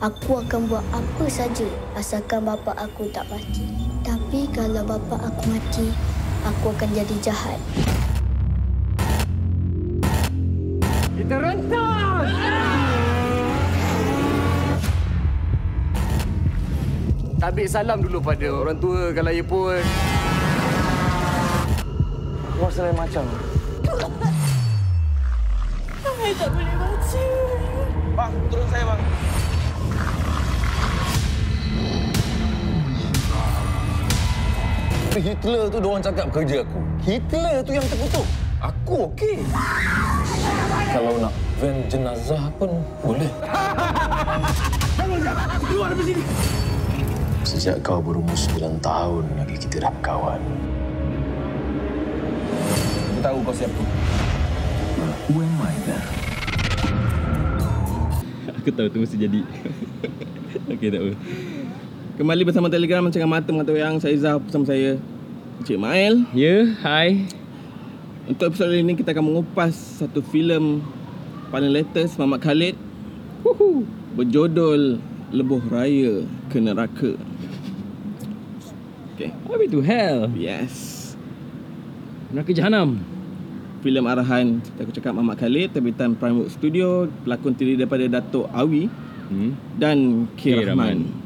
Aku akan buat apa saja asalkan bapa aku tak mati. Tapi kalau bapa aku mati, aku akan jadi jahat. Kita rentas! Tak ambil salam dulu pada orang tua kalau ya pun. Wah, selain macam. Saya tak boleh baca. Bang, turun saya, bang. Hitler tu diorang cakap kerja aku. Hitler tu yang terkutuk. Aku okey. Kalau nak van jenazah pun boleh. Sejak kau berumur 9 tahun lagi kita dah berkawan. Aku tahu kau siapa. Who am I then? Aku tahu tu mesti jadi. Okey tak apa. Kembali bersama Telegram Macam Mata Mata Yang Saya Zah bersama saya Encik Mael Ya, yeah, hai. Untuk episod ini kita akan mengupas Satu filem Paling latest Mamat Khalid Woohoo. Berjudul Lebuh Raya ke Neraka Okay Highway to hell. Yes Neraka jahanam. Filem arahan Kita aku cakap Mamat Khalid Terbitan Primewood Studio Pelakon terdiri daripada Datuk Awi Hmm. Dan K. K. Rahman. Rahman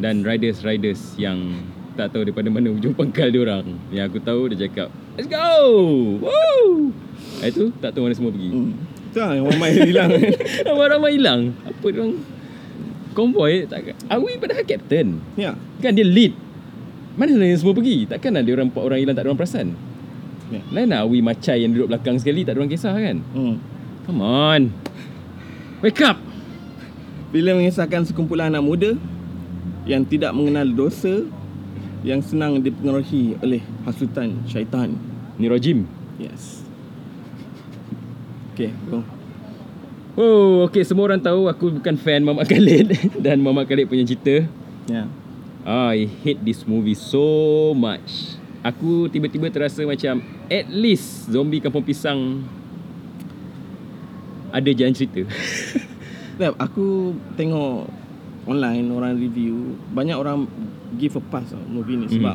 Dan riders-riders yang tak tahu daripada mana ujung pangkal dia orang. Yang aku tahu dia cakap, "Let's go!" Woo! Itu tak tahu mana semua pergi. Hmm. Lah yang ramai hilang Ramai-ramai hilang. Apa dia orang konvoy tak Awi padahal captain. Ya Kan dia lead. Mana yang semua pergi? Takkan ada orang empat orang hilang tak ada orang perasan. Ya. Lain lah Awi Macai yang duduk belakang sekali tak ada orang kisah kan? hmm. Come on. Wake up. Filem mengisahkan sekumpulan anak muda yang tidak mengenal dosa yang senang dipengaruhi oleh hasutan syaitan. Ni Rojim. Yes. Okay, go. Oh, okay. Semua orang tahu aku bukan fan Mamat Khalid dan Mamat Khalid punya cerita. Yeah. I hate this movie so much. Aku tiba-tiba terasa macam at least zombie kampung pisang ada jalan cerita. Nah, aku tengok online orang review, banyak orang give a pass tau movie ni sebab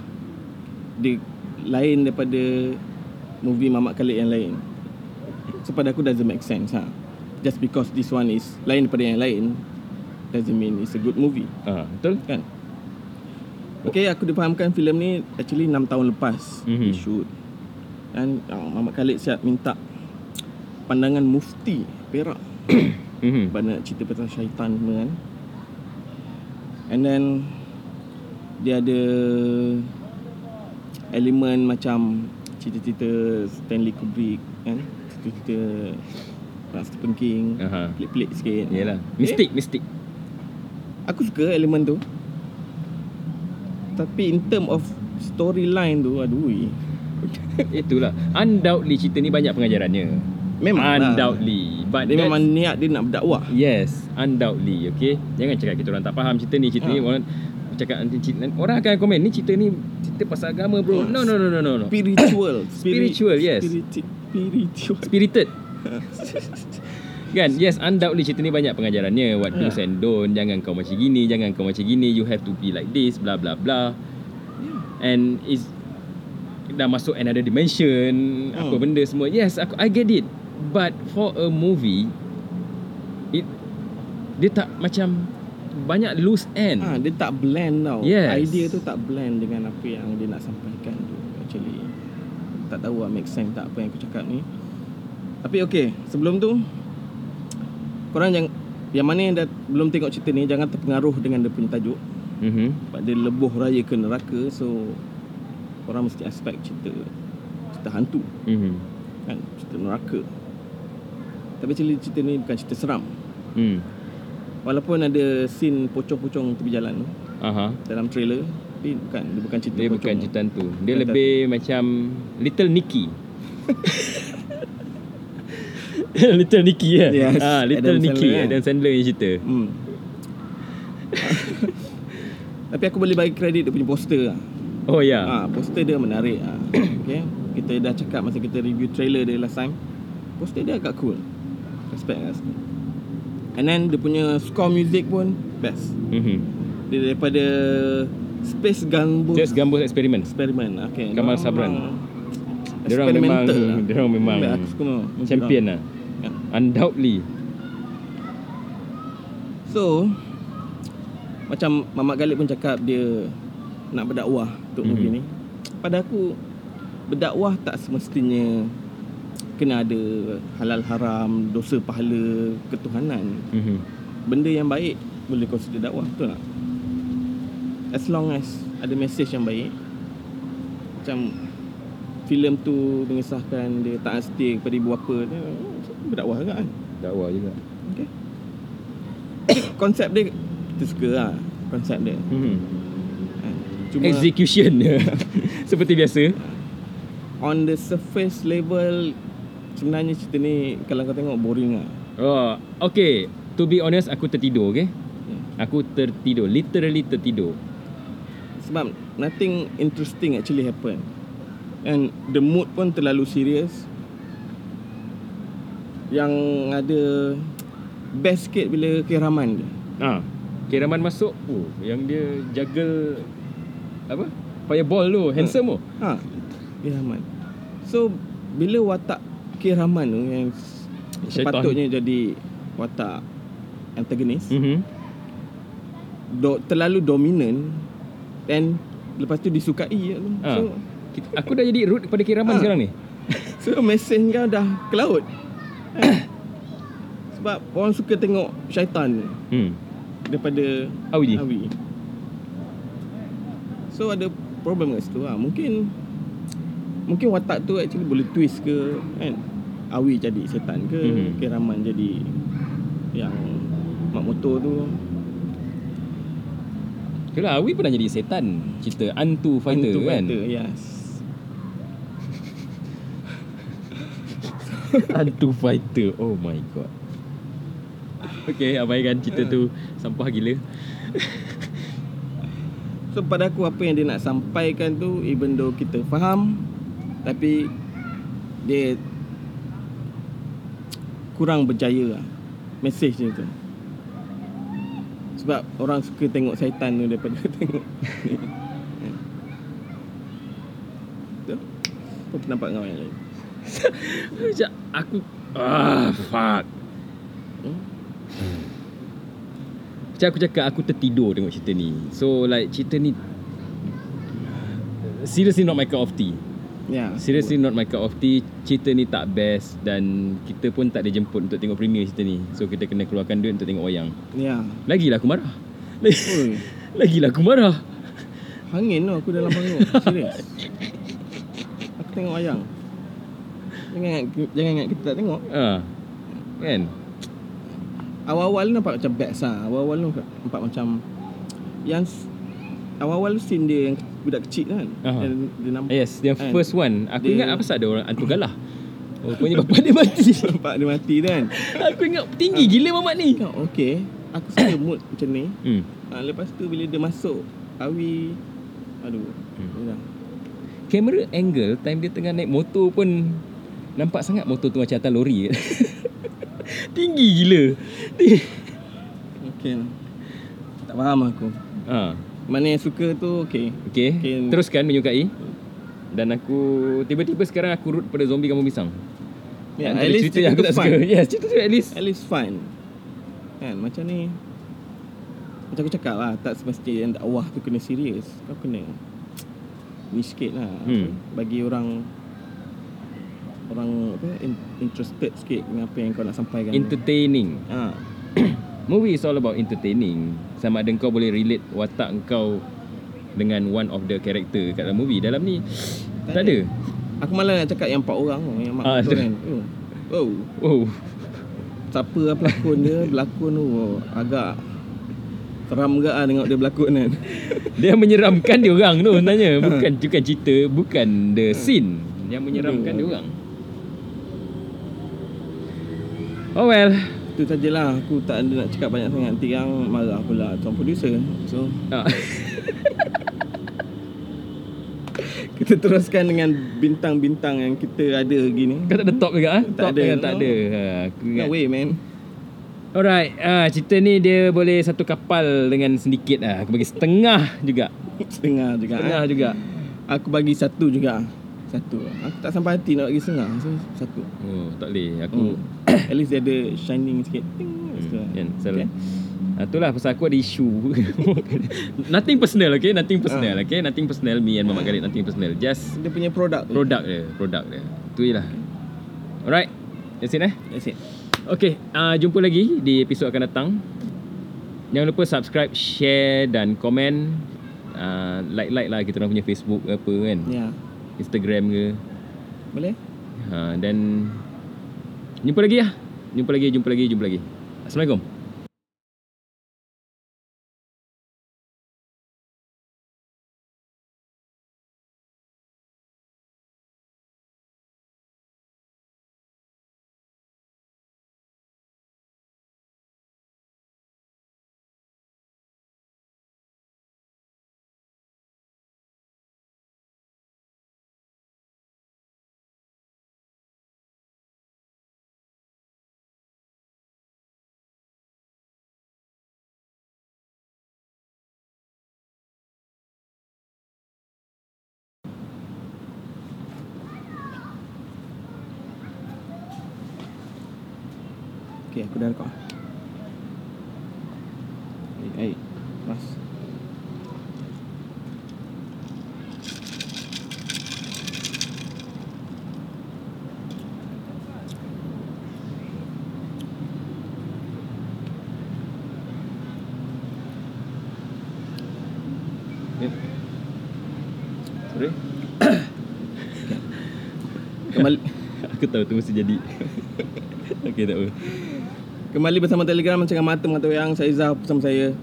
dia lain daripada movie Mamat Khalid yang lain. So pada aku doesn't make sense ha. Just because this one is lain daripada yang lain doesn't mean it's a good movie. ah, betul? kan Okay aku difahamkan filem ni actually 6 tahun lepas Mhm. mm-hmm. shoot dan uh, Muhammad Khalid siap minta pandangan mufti Perak Mhm. sebab nak cerita pasal syaitan semua kan and then dia ada elemen macam cerita-cerita Stanley Kubrick kan cerita-cerita Stephen King Aha. pelik-pelik sikit Yalah. Mistik, mistik. Aku suka elemen tu Tapi in term of storyline tu Aduh Itulah. Undoubtedly cerita ni banyak pengajarannya. Memang lah Undoubtedly. But Dia memang niat dia nak berdakwah Yes, undoubtedly, okay. Jangan cakap kita orang tak faham cerita ni, cerita ni Ha. orang cakap nanti cerita, orang akan komen ni cerita ni cerita pasal agama bro. No no no no no no. Spiritual Spiritual, yes. Spiritual Spirited. kan? Yes, undoubtedly cerita ni banyak pengajarannya. What do's Ya. and don't. Jangan kau macam gini, jangan kau macam gini. You have to be like this, blah blah blah. And is dah masuk another dimension, apa Hmm. benda semua. Yes, aku I get it. But for a movie it dia tak macam banyak loose end. ha, Dia tak blend tau Yes. Idea tu tak blend dengan apa yang dia nak sampaikan tu Actually Tak tahu lah make sense tak apa yang aku cakap ni Tapi okay Sebelum tu Korang yang Yang mana yang dah belum tengok cerita ni Jangan terpengaruh dengan dia punya tajuk Mhm. Sebab dia lebuh raya ke neraka So Orang mesti aspek cerita Cerita hantu Mhm. kan Cerita neraka Tapi actually cerita ni bukan cerita seram Hmm. Walaupun ada scene pocong-pocong tepi jalan tu Aha. Dalam trailer Tapi bukan Dia bukan cerita Dia pocong bukan cerita tu. Dia Bukan lebih macam Little Nicky. Little Nicky ya. Yes, Ah, Little Adam Nicky. Sandler, kan? Adam Sandler yang cerita. hmm. Tapi aku boleh bagi kredit dia punya poster lah Oh ya. ha, Poster dia menarik ha. Okay Kita dah cakap masa kita review trailer dia last time Poster dia agak cool Respect lah And then dia punya score music pun best. Mhm. Dia daripada Space Gunboat Just Gambus Experiment. Experiment. Okay. Kamal Sabran. memang Diorang memang lah. diorang memang Baik, aku suka memang. champion lah. Ya. Undoubtedly. So macam Mamat Galib pun cakap dia nak berdakwah untuk Mhm. movie ni. Pada aku berdakwah tak semestinya kena ada halal haram, dosa pahala, ketuhanan. Mhm. Benda yang baik boleh consider dakwah, betul tak? As long as ada message yang baik. Macam filem tu mengisahkan dia tak setia kepada ibu bapa dia berdakwah juga kan. Dakwah juga. Okay. konsep dia kita suka lah konsep dia. Mhm. Kan. Cuma Execution dia. Seperti biasa. on the surface level sebenarnya cerita ni kalau kau tengok boring lah. Oh, okay. To be honest, aku tertidur, okay? Ya. Aku tertidur. Literally tertidur. Sebab nothing interesting actually happen. And the mood pun terlalu serious. Yang ada best sikit bila kiraman dia. Ah, Kiraman masuk, oh, yang dia jaga apa? Fireball tu, handsome tu. Ha, kiraman. So bila watak kiraman tu yang Syaitan. sepatutnya jadi watak antagonis Mhm. do, terlalu dominan dan lepas tu disukai lah tu. Ah. So Kita- Aku dah jadi root kepada Kiraman Ah. sekarang ni. so mesej kau dah ke laut. Sebab orang suka tengok syaitan ni Hmm. daripada Awi. Awi. So ada problem kat situ lah. Mungkin mungkin watak tu actually boleh twist ke kan. Awi jadi setan ke, Mhm. mm-hmm. Kiraman jadi yang mak motor tu. Itulah Awi pernah jadi setan Cerita Hantu Fighter Hantu kan fighter, yes. Hantu Fighter Oh my god Okay abaikan cerita tu Sampah gila So pada aku apa yang dia nak sampaikan tu even though kita faham tapi dia kurang berjaya lah message dia tu. Sebab orang suka tengok syaitan tu daripada tengok ni. Tu. Kau yang lain. Macam aku Ah fuck Hmm? Macam aku cakap Aku tertidur tengok cerita ni So like cerita ni Seriously not my cup of tea Ya. Seriously not my cup of tea Cerita ni tak best Dan kita pun tak ada jemput Untuk tengok premier cerita ni So kita kena keluarkan duit Untuk tengok wayang Ya. Lagilah aku marah Lagi- Oi. Lagilah aku marah Hangin tu aku dalam panggung. Serius. Aku tengok wayang. Jangan ingat, jangan ingat kita tak tengok. ah, Kan Awal-awal nampak macam best lah Awal-awal nampak macam Yang Awal-awal scene dia yang budak kecil kan? Aha. Dia, dia nampak Yes Yang Kan? first one. Aku Dia- ingat apa pasal ada orang Antu galah. Oh, Rupanya bapak dia mati. Nampak dia mati kan? Aku ingat tinggi gila mamat ni. Okay Aku suka mood macam ni. Hmm. ha, Lepas tu bila dia masuk Awi. Aduh Hmm. dah. Kamera angle Time dia tengah naik motor pun Nampak sangat motor tu macam atas lori. Tinggi gila. Okay lah Tak faham aku. Ha. Mana yang suka tu okay. Okay. Okay. Teruskan menyukai. Dan aku Tiba-tiba sekarang aku root pada zombie kamu pisang. Ya, Antara at least cerita yang aku tak tu suka. fun. Yes cerita tu at least. At least fun Kan macam ni. Macam aku cakap lah Tak semestinya yang dakwah tu kena serius Kau kena Ni sikit lah. Hmm. Bagi orang Orang apa in, Interested sikit Dengan apa yang kau nak sampaikan. Entertaining. Ha. Movie is all about entertaining Sama ada kau boleh relate Watak kau Dengan one of the character Kat dalam movie. Dalam ni Tak ada. Aku malah nak cakap yang empat orang Yang mak Ah, betul tu. kan. Oh. oh. Oh Siapa lah pelakon dia? Berlakon tu oh, Agak Seram juga lah tengok dia berlakon kan. Dia menyeramkan dia orang tu sebenarnya. Bukan bukan cerita Bukan the scene. Yang menyeramkan dia orang. Oh well Itu sajalah Aku tak ada nak cakap banyak sangat Nanti yang marah pula Tuan producer So ah. kita teruskan dengan bintang-bintang yang kita ada gini Kau tak ada top juga ah? Tak Top ada, tak no. ada ha, Aku No ingat way man Alright, ah cerita ni dia boleh satu kapal dengan sedikit lah. Aku bagi setengah juga. Setengah juga. Setengah eh. juga. Aku bagi satu juga. Satu. Aku tak sampai hati nak bagi setengah. So, satu. Oh, tak boleh. Aku Hmm. At least dia ada shining sikit. Ting, lah. Kan, sel. Okay. Ah, itulah pasal aku ada isu. nothing personal, okay? Nothing personal, Ah. okay? Nothing personal. Me and Mamat Khalid, nothing personal. Just Dia punya produk produk dia. Produk dia. Itu je lah. Alright. That's it eh? That's it. Okay, uh, jumpa lagi di episod akan datang. Jangan lupa subscribe, share dan komen. Uh, like-like lah kita orang punya Facebook apa kan. Ya. Instagram ke. Boleh? Ha, dan jumpa lagi lah. Jumpa lagi, jumpa lagi, jumpa lagi. Assalamualaikum. Okay, aku dah rekod. Eh, eh. Mas. Sorry. Kembali Aku tahu tu mesti jadi. okay, tak apa. Kembali bersama Telegram Cakap Mata Mengata Yang Saya Zah bersama saya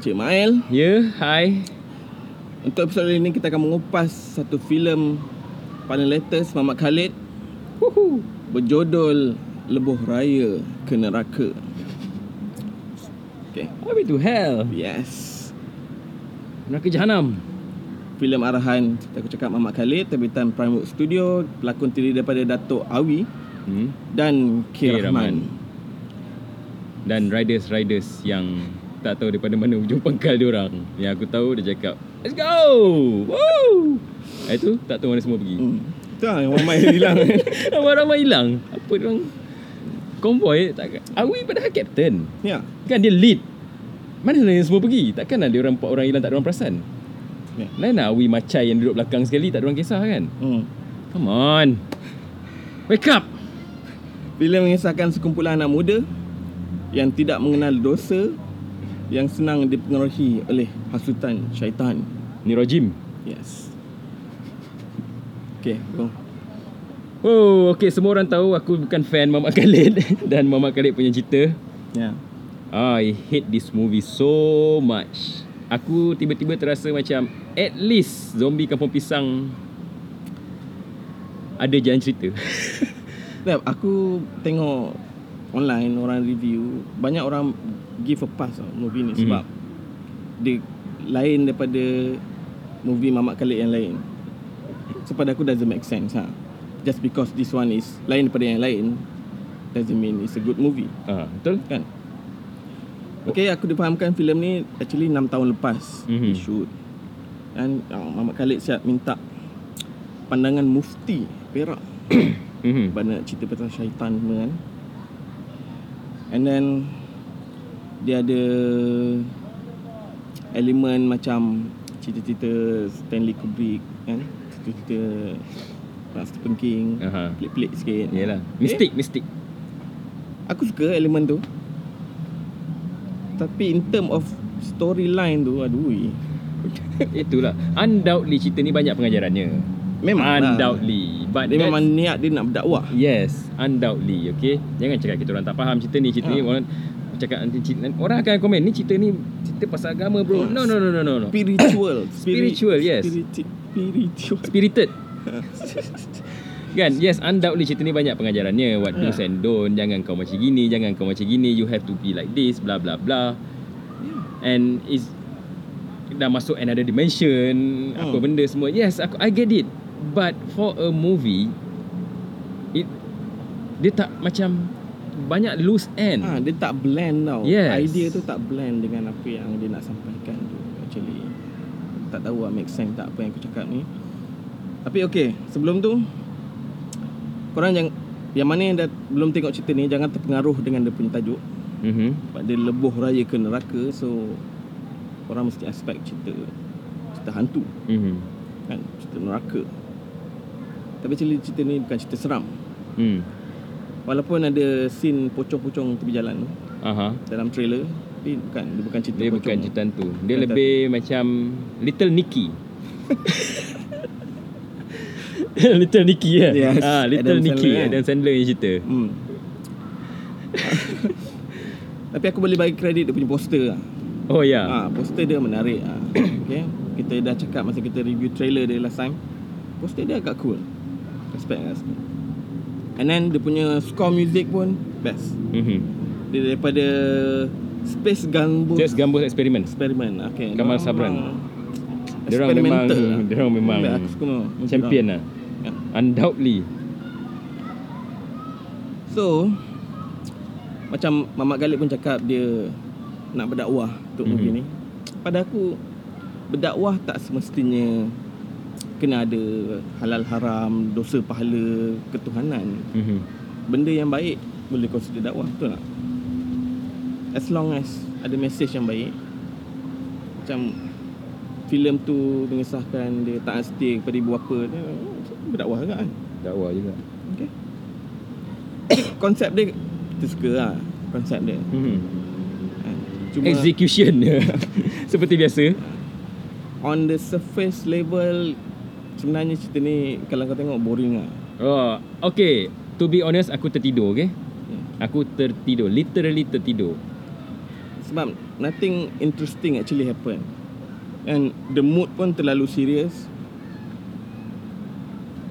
Encik Mael. Ya, yeah, hi. Untuk episod ini kita akan mengupas satu filem paling latest Mamat Khalid Woohoo. berjudul Lebuh Raya ke Neraka. Okay. Highway to hell. Yes. Neraka jahanam. Filem arahan aku cakap Mamat Khalid terbitan Primewood Studio, pelakon terdiri daripada Datuk Awi Hmm. dan K. K. Rahman. Rahman. Dan riders-riders yang tak tahu daripada mana ujung pangkal dia orang. Yang aku tahu dia cakap, "Let's go!" Woo! Ah, Itu tak tahu mana semua pergi. Hmm. Itu lah yang ramai hilang. Ramai-ramai hilang. Apa dia orang konvoy tak Awi padahal captain. ya. Kan dia lead. Mana yang semua pergi? Takkan ada orang empat orang hilang tak ada orang perasan. Ya. Lain lah Awi Macai yang duduk belakang sekali tak ada orang kisah kan? Hmm. Come on. Wake up. Filem mengisahkan sekumpulan anak muda yang tidak mengenal dosa yang senang dipengaruhi oleh hasutan syaitan. Ni Rojim. Yes. Okay, go. Oh, okay. Semua orang tahu aku bukan fan Mamat Khalid dan Mamat Khalid punya cerita. Ya. I hate this movie so much. Aku tiba-tiba terasa macam at least zombie kampung pisang ada jalan cerita. Nah, aku tengok online orang review banyak orang give a pass tau movie ni Mhm. sebab dia lain daripada movie Mamat Khalid yang lain. So pada aku doesn't make sense ha. Just because this one is lain daripada yang lain doesn't mean it's a good movie ah, betul? kan. Okay, aku difahamkan filem ni actually 6 tahun lepas Mhm. mm-hmm. shoot. Dan uh, Mamat Khalid siap minta pandangan mufti Perak Mhm. sebab nak cerita pasal syaitan semua kan And then Dia ada Elemen macam Cerita-cerita Stanley Kubrick kan Cerita-cerita uh, Stephen King Aha. Pelik-pelik sikit Yalah. Okay? Mistik, mistik. Aku suka elemen tu Tapi in term of Storyline tu Aduh. Itulah. Undoubtedly cerita ni banyak pengajarannya. Memang. Undoubtedly. But Dia memang niat dia nak berdakwah Yes, undoubtedly, okay. Jangan cakap kita orang tak faham cerita ni, cerita ni Ha. orang cakap nanti cerita, orang akan komen ni cerita ni cerita pasal agama bro. No no no no no no. Spiritual Spiritual, yes. Spiriti- Spiritual Spirited. kan? Yes, undoubtedly cerita ni banyak pengajarannya. What do's Ya. and don't. Jangan kau macam gini, jangan kau macam gini. You have to be like this, blah blah blah. And is dah masuk another dimension, apa Hmm. benda semua. Yes, aku I get it. But for a movie it dia tak macam banyak loose end. Ha, dia tak blend tau. Yes. Idea tu tak blend dengan apa yang dia nak sampaikan tu. Actually. Tak tahu lah make sense tak apa yang aku cakap ni. Tapi okay, sebelum tu korang yang yang mana yang dah belum tengok cerita ni jangan terpengaruh dengan dia punya tajuk. Mhm. Sebab dia lebuh raya ke neraka so orang mesti aspek cerita cerita hantu Mhm. kan cerita neraka. Tapi actually cerita ni bukan cerita seram. Hmm. Walaupun ada scene pocong-pocong tepi jalan tu Aha. dalam trailer tapi bukan dia bukan cerita Dia pocong. bukan cerita hantu. Dia Bukan lebih macam Little Nicky. Little Nicky ya. Yes, Ah, Little Adam Nicky. Sandler, kan? Adam Sandler yang cerita. Hmm. Tapi aku boleh bagi kredit dia punya poster lah. Oh ya. Ha, poster dia menarik lah. okay. Kita dah cakap masa kita review trailer dia last time. Poster dia agak cool. Respect lah. And then dia punya score music pun best. Mhm. Dia daripada Space Gunboat Just Gambus Experiment. Experiment. Okay. Kamal Sabran. memang Diorang memang lah. memang Aku suka memang. champion lah. Ya. Undoubtedly. So Macam Mamat Galib pun cakap Dia Nak berdakwah Untuk Mhm. movie ni Pada aku Berdakwah tak semestinya Kena ada Halal haram Dosa pahala Ketuhanan Mhm. Benda yang baik Boleh consider dakwah Betul tak? As long as Ada message yang baik Macam filem tu mengisahkan dia taat setia kepada ibu bapa dia berdakwah juga kan Dakwah juga. Okay. konsep dia kita suka lah konsep dia. Kan. Cuma Execution dia. Seperti biasa. on the surface level sebenarnya cerita ni kalau kau tengok boring lah. Oh, okay. To be honest, aku tertidur, okay? Ya. Aku tertidur. Literally tertidur. Sebab nothing interesting actually happen. And the mood pun terlalu serius.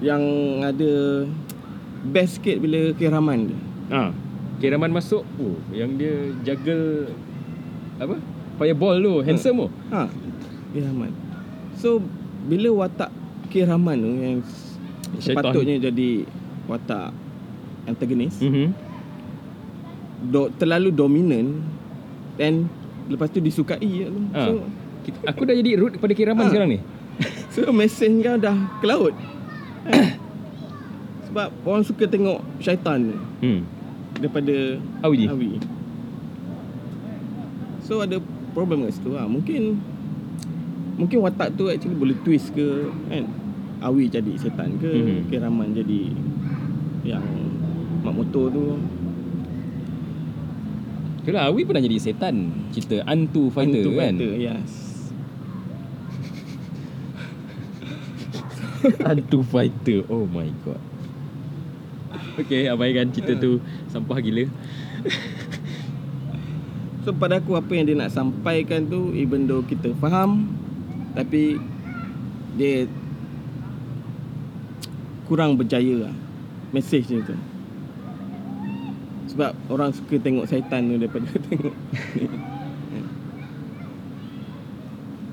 Yang ada best sikit bila kiraman dia. Ah, Kiraman masuk, oh, yang dia jaga apa? Fireball tu, handsome tu. Ha, kiraman. So bila watak kiraman tu yang Syaitan. sepatutnya jadi watak antagonis Mhm. do, terlalu dominan dan lepas tu disukai tu. Ah. So Aku dah jadi root kepada Kiraman Ah. sekarang ni. so mesej kau dah ke laut. Sebab orang suka tengok syaitan ni Hmm. daripada Awi. Awi. So ada problem kat situ lah. Mungkin mungkin watak tu actually boleh twist ke kan. Awi jadi setan ke, Mhm. mm-hmm. Kiraman jadi yang mak motor tu. Itulah Awi pernah jadi setan. Cerita Hantu Fighter Hantu kan. fighter, Yes. Hantu Fighter. Oh my god. Okay, abaikan cerita tu sampah gila. So pada aku apa yang dia nak sampaikan tu even though kita faham tapi dia kurang berjaya lah message dia tu. Sebab orang suka tengok syaitan tu daripada tengok ni.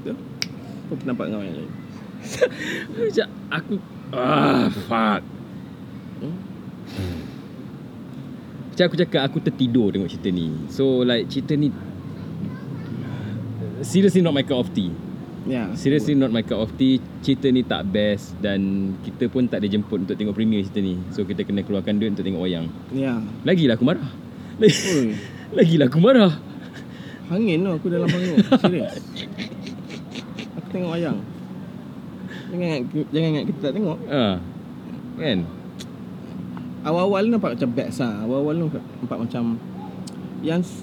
Tu. Kau yang lain. Macam aku ah fuck. Hmm? Macam aku cakap aku tertidur tengok cerita ni. So like cerita ni seriously not my cup of tea. Ya. Seriously not my cup of tea. Cerita ni tak best dan kita pun tak ada jemput untuk tengok premiere cerita ni. So kita kena keluarkan duit untuk tengok wayang. Ya. Lagilah aku marah. Lagi- Oi. Lagilah aku marah. Hangin tu aku dalam bangun. Serius. Aku tengok wayang. Jangan ingat, jangan ingat kita tak tengok. Ah. Kan? Awal-awal nampak macam best lah Awal-awal nampak, nampak macam Yang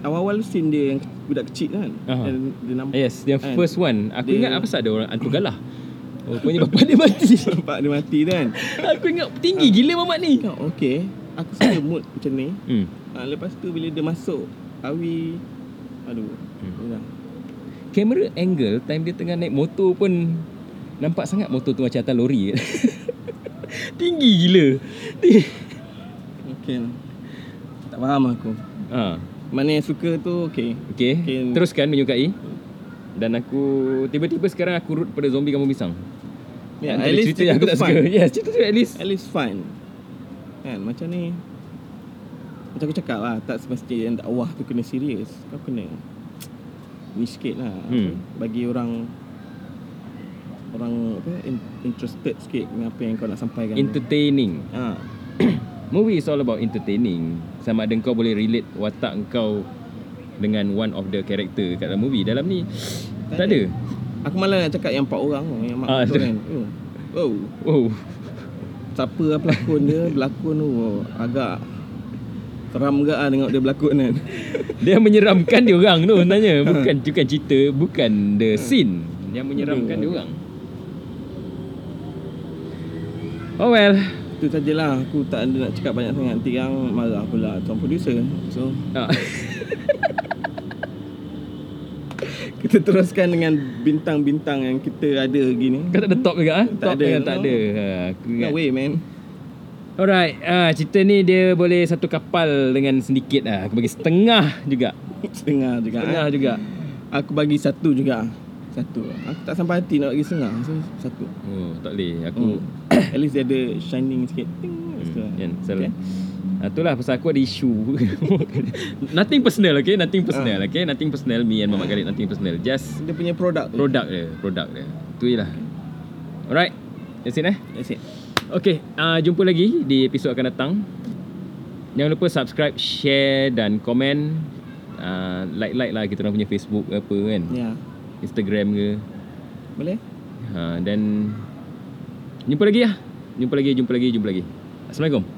Awal-awal scene dia yang budak kecil kan Aha. Yang dia nampak Yes, yang kan? first one. Aku Dia- ingat apa pasal ada orang hantu galah. Rupanya bapak dia mati. Nampak dia mati kan aku ingat tinggi gila mamat ni. Okay Aku suka mood macam ni Hmm. ha, Lepas tu bila dia masuk Awi Aduh Hmm. Kamera angle time dia tengah naik motor pun nampak sangat motor tu macam atas lori. tinggi gila. Okay Tak faham aku ha. Mana yang suka tu okay Okay. Okay. Teruskan menyukai. Dan aku tiba-tiba sekarang aku root pada zombie kamu pisang. Ya, Antara at least cerita yang aku cerita tak tu suka. fun. Yes, cerita tu at least. At least fun Kan macam ni Macam aku cakap lah Tak semestinya yang dakwah tu kena serius Kau kena Ni sikit lah Hmm. Bagi orang Orang apa in- Interested sikit Dengan apa yang kau nak sampaikan Entertaining. ha. Movie is all about entertaining. Sama ada kau boleh relate watak kau dengan one of the character kat dalam movie. Dalam ni tak ada. Aku malah nak cakap yang empat orang tu Yang mak Ah, ada. kan oh. oh. Oh. Siapa lah pelakon dia Berlakon tu oh, Agak Seram juga lah tengok dia berlakon kan Dia menyeramkan dia orang tu sebenarnya. Bukan bukan cerita, bukan the scene yang menyeramkan dia orang. Oh well. Itu sajalah Aku tak ada nak cakap banyak sangat Nanti yang marah pula Tuan producer So Ah. kita teruskan dengan bintang-bintang yang kita ada gini Kau tak ada top juga ah? Tak top ada, yang tak no. ada. Ha, aku No ingat. way man Alright, ah cerita ni dia boleh satu kapal dengan sedikit ah. Aku bagi setengah juga. Setengah juga Setengah eh. juga. Aku bagi satu juga Satu Aku tak sampai hati nak bagi setengah So satu Oh, tak boleh. Aku hmm. At least dia ada shining sikit Ting, tu lah. Kan. Okay. Ah, itulah pasal aku ada isu. nothing personal, okay? Nothing personal, Ah. okay? Nothing personal. Me and Mamat Khalid, nothing personal. Just Dia punya produk produk dia, produk dia. Tu je lah. Alright. That's it eh. That's it Okay, uh, jumpa lagi di episod akan datang. Jangan lupa subscribe, share dan komen. Uh, like-like lah kita orang punya Facebook apa kan. Ya Instagram ke. Boleh Ha, dan jumpa lagi lah. Jumpa lagi, jumpa lagi, jumpa lagi. Assalamualaikum.